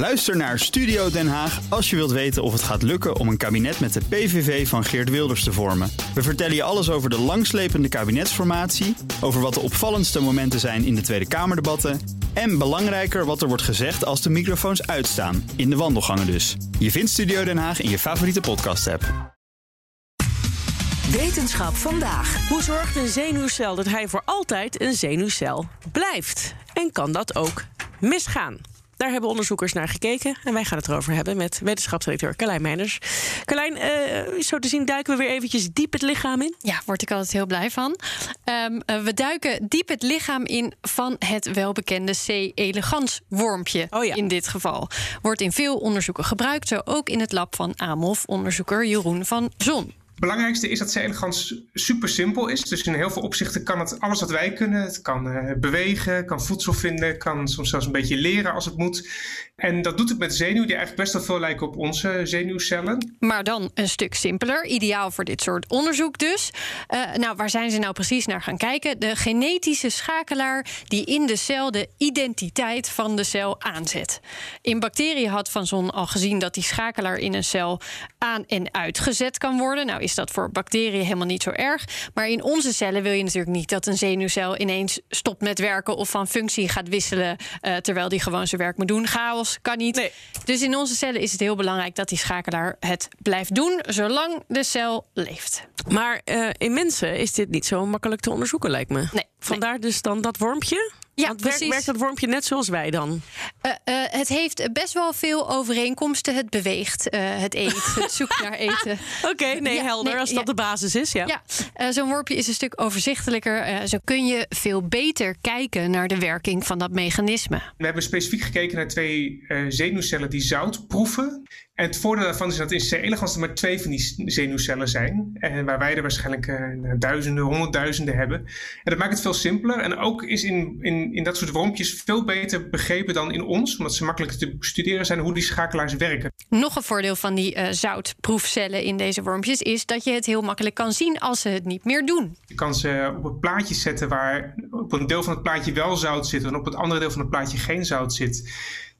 Luister naar Studio Den Haag als je wilt weten of het gaat lukken om een kabinet met de PVV van Geert Wilders te vormen. We vertellen je alles over de langslepende kabinetsformatie, over wat de opvallendste momenten zijn in de Tweede Kamerdebatten en belangrijker wat er wordt gezegd als de microfoons uitstaan, in de wandelgangen dus. Je vindt Studio Den Haag in je favoriete podcast-app. Wetenschap vandaag. Hoe zorgt een zenuwcel dat hij voor altijd een zenuwcel blijft? En kan dat ook misgaan? Daar hebben onderzoekers naar gekeken en wij gaan het erover hebben met wetenschapsdirecteur Carlijn Meiners. Carlijn, uh, zo te zien duiken we weer eventjes diep het lichaam in. Ja, word ik altijd heel blij van. Um, uh, we duiken diep het lichaam in van het welbekende C. elegans wormpje. Oh ja. In dit geval. Wordt in veel onderzoeken gebruikt, zo ook in het lab van AMOF-onderzoeker Jeroen van Zon belangrijkste is dat C-elegans super simpel is. Dus in heel veel opzichten kan het alles wat wij kunnen. Het kan uh, bewegen, kan voedsel vinden, kan soms zelfs een beetje leren als het moet. En dat doet het met zenuw, die eigenlijk best wel veel lijken op onze zenuwcellen. Maar dan een stuk simpeler. Ideaal voor dit soort onderzoek dus. Uh, nou, waar zijn ze nou precies naar gaan kijken? De genetische schakelaar die in de cel de identiteit van de cel aanzet. In bacteriën had Van Zon al gezien dat die schakelaar in een cel aan- en uitgezet kan worden. Nou is dat voor bacteriën helemaal niet zo erg. Maar in onze cellen wil je natuurlijk niet dat een zenuwcel ineens stopt met werken of van functie gaat wisselen uh, terwijl die gewoon zijn werk moet doen. Chaos kan niet. Nee. Dus in onze cellen is het heel belangrijk dat die schakelaar het blijft doen zolang de cel leeft. Maar uh, in mensen is dit niet zo makkelijk te onderzoeken, lijkt me. Nee. Vandaar dus dan dat wormpje? Ja, Want werkt, precies. werkt dat wormpje net zoals wij dan? Uh, uh, het heeft best wel veel overeenkomsten. Het beweegt, uh, het eet, het zoekt naar eten. Oké, okay, nee, Ja, helder. nee, als dat ja. de basis is, ja. Ja, uh, zo'n wormpje is een stuk overzichtelijker. Uh, zo kun je veel beter kijken naar de werking van dat mechanisme. We hebben specifiek gekeken naar twee uh, zenuwcellen die zout proeven. En het voordeel daarvan is dat in C. elegans er maar twee van die zenuwcellen zijn. En waar wij er waarschijnlijk uh, duizenden, honderdduizenden hebben. En dat maakt het veel simpeler. En ook is in, in, in dat soort wormpjes veel beter begrepen dan in ons. Omdat ze makkelijker te bestuderen zijn hoe die schakelaars werken. Nog een voordeel van die uh, zoutproefcellen in deze wormpjes is dat je het heel makkelijk kan zien als ze het niet meer doen. Je kan ze op een plaatje zetten waar op een deel van het plaatje wel zout zit en op het andere deel van het plaatje geen zout zit.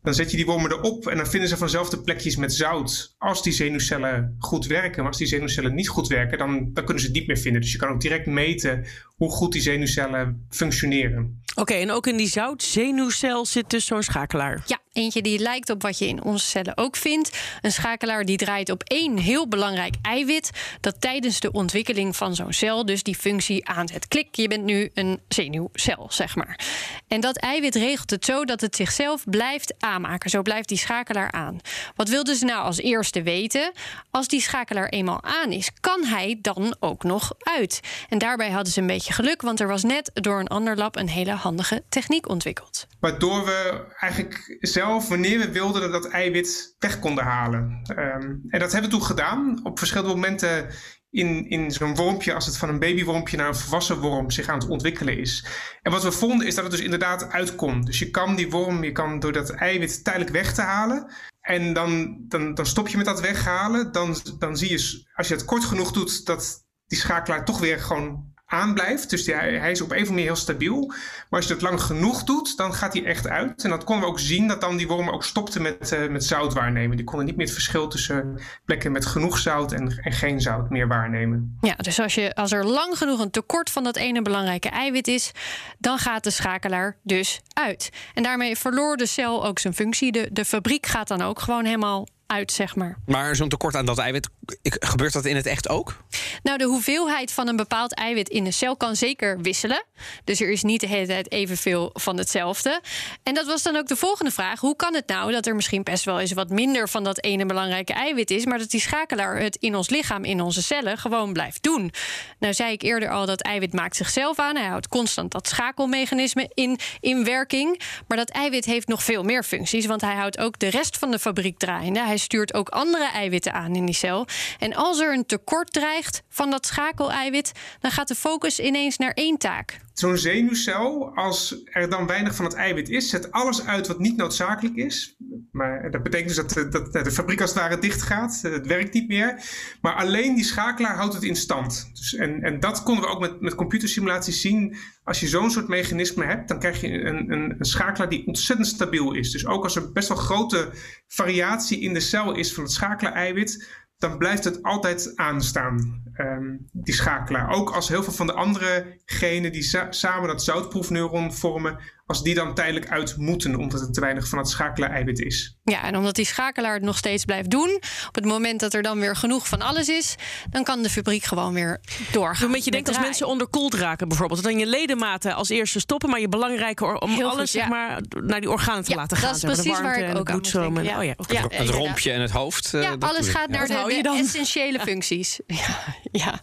Dan zet je die wormen erop en dan vinden ze vanzelf de plekjes met zout. Als die zenuwcellen goed werken. Maar als die zenuwcellen niet goed werken, dan, dan kunnen ze het niet meer vinden. Dus je kan ook direct meten hoe goed die zenuwcellen functioneren. Oké, okay, en ook in die zoutzenuwcel zit dus zo'n schakelaar. Ja, eentje die lijkt op wat je in onze cellen ook vindt. Een schakelaar die draait op één heel belangrijk eiwit... dat tijdens de ontwikkeling van zo'n cel dus die functie aanzet. Klik, je bent nu een zenuwcel, zeg maar. En dat eiwit regelt het zo dat het zichzelf blijft aanmaken. Zo blijft die schakelaar aan. Wat wilden ze nou als eerste weten? Als die schakelaar eenmaal aan is, kan hij dan ook nog uit? En daarbij hadden ze een beetje geluk... want er was net door een ander lab een hele handige techniek ontwikkeld. Waardoor we eigenlijk zelf, wanneer we wilden, dat eiwit weg konden halen. Um, en dat hebben we toen gedaan. Op verschillende momenten in, in zo'n wormpje, als het van een babywormpje naar een volwassen worm zich aan het ontwikkelen is. En wat we vonden is dat het dus inderdaad uitkomt. Dus je kan die worm, je kan door dat eiwit tijdelijk weg te halen. En dan, dan, dan stop je met dat weghalen. Dan, dan zie je, als je het kort genoeg doet, dat die schakelaar toch weer gewoon aanblijft. Dus die, hij is op een of andere heel stabiel. Maar als je dat lang genoeg doet, dan gaat hij echt uit. En dat konden we ook zien, dat dan die wormen ook stopten met, uh, met zout waarnemen. Die konden niet meer het verschil tussen plekken met genoeg zout en, en geen zout meer waarnemen. Ja, dus als, je, als er lang genoeg een tekort van dat ene belangrijke eiwit is, dan gaat de schakelaar dus uit. En daarmee verloor de cel ook zijn functie. De, de fabriek gaat dan ook gewoon helemaal uit, zeg maar. Maar zo'n tekort aan dat eiwit, gebeurt dat in het echt ook? Nou, de hoeveelheid van een bepaald eiwit in een cel kan zeker wisselen. Dus er is niet de hele tijd evenveel van hetzelfde. En dat was dan ook de volgende vraag. Hoe kan het nou dat er misschien best wel eens wat minder van dat ene belangrijke eiwit is... maar dat die schakelaar het in ons lichaam, in onze cellen, gewoon blijft doen? Nou zei ik eerder al, dat eiwit maakt zichzelf aan. Hij houdt constant dat schakelmechanisme in, in werking. Maar dat eiwit heeft nog veel meer functies... want hij houdt ook de rest van de fabriek draaiende. Hij stuurt ook andere eiwitten aan in die cel. En als er een tekort dreigt van dat schakeleiwit, dan gaat de focus ineens naar één taak. Zo'n zenuwcel, als er dan weinig van het eiwit is, zet alles uit wat niet noodzakelijk is. Maar dat betekent dus dat, de- dat de fabriek als het ware dicht gaat. Het werkt niet meer. Maar alleen die schakelaar houdt het in stand. Dus en, en dat konden we ook met, met computersimulaties zien. Als je zo'n soort mechanisme hebt, dan krijg je een, een, een schakelaar die ontzettend stabiel is. Dus ook als er best wel grote variatie in de cel is van het schakelaar-eiwit, dan blijft het altijd aanstaan, ehm, die schakelaar. Ook als heel veel van de andere genen die sa- samen dat zoutproefneuron vormen, als die dan tijdelijk uit moeten, omdat er te weinig van het schakelaar-eiwit is. Ja, en omdat die schakelaar het nog steeds blijft doen, op het moment dat er dan weer genoeg van alles is, dan kan de fabriek gewoon weer doorgaan. Een beetje met denkt als mensen onderkoeld raken bijvoorbeeld. Dat dan je ledematen als eerste stoppen, maar je belangrijke om Heel alles goed, zeg maar, naar die organen te Ja, laten dat gaan. is zeg maar, de precies waar ik en ook aan en- denken, Oh ja. Het rompje en het hoofd. eh, Ja, dat alles gaat naar Dat de, je de essentiële functies. Ja, ja.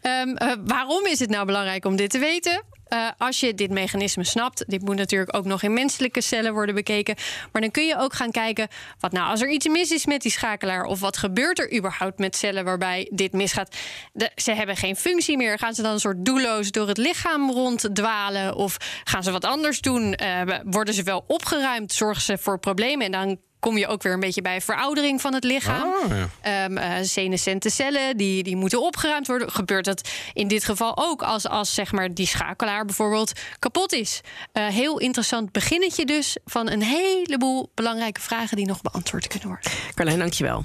Ehm, eh, waarom is het nou belangrijk om dit te weten? Eh, als je dit mechanisme snapt, dit moet natuurlijk ook nog in menselijke cellen worden bekeken. Maar dan kun je ook gaan kijken, wat nou als er iets mis is met die schakelaar, of wat gebeurt er überhaupt met cellen waarbij dit misgaat? Ze hebben geen functie meer. Gaan ze dan een soort doelloos door het lichaam ronddwalen? Of gaan ze wat anders doen? Eh, worden ze wel opgeruimd? Zorgen ze voor problemen? En dan kom je ook weer een beetje bij veroudering van het lichaam. Oh, ja. Ehm, eh, senescente cellen die, die moeten opgeruimd worden. Gebeurt dat in dit geval ook als, als zeg maar die schakelaar bijvoorbeeld kapot is? Eh, heel interessant beginnetje dus van een heleboel belangrijke vragen die nog beantwoord kunnen worden. Carlijn, dankjewel.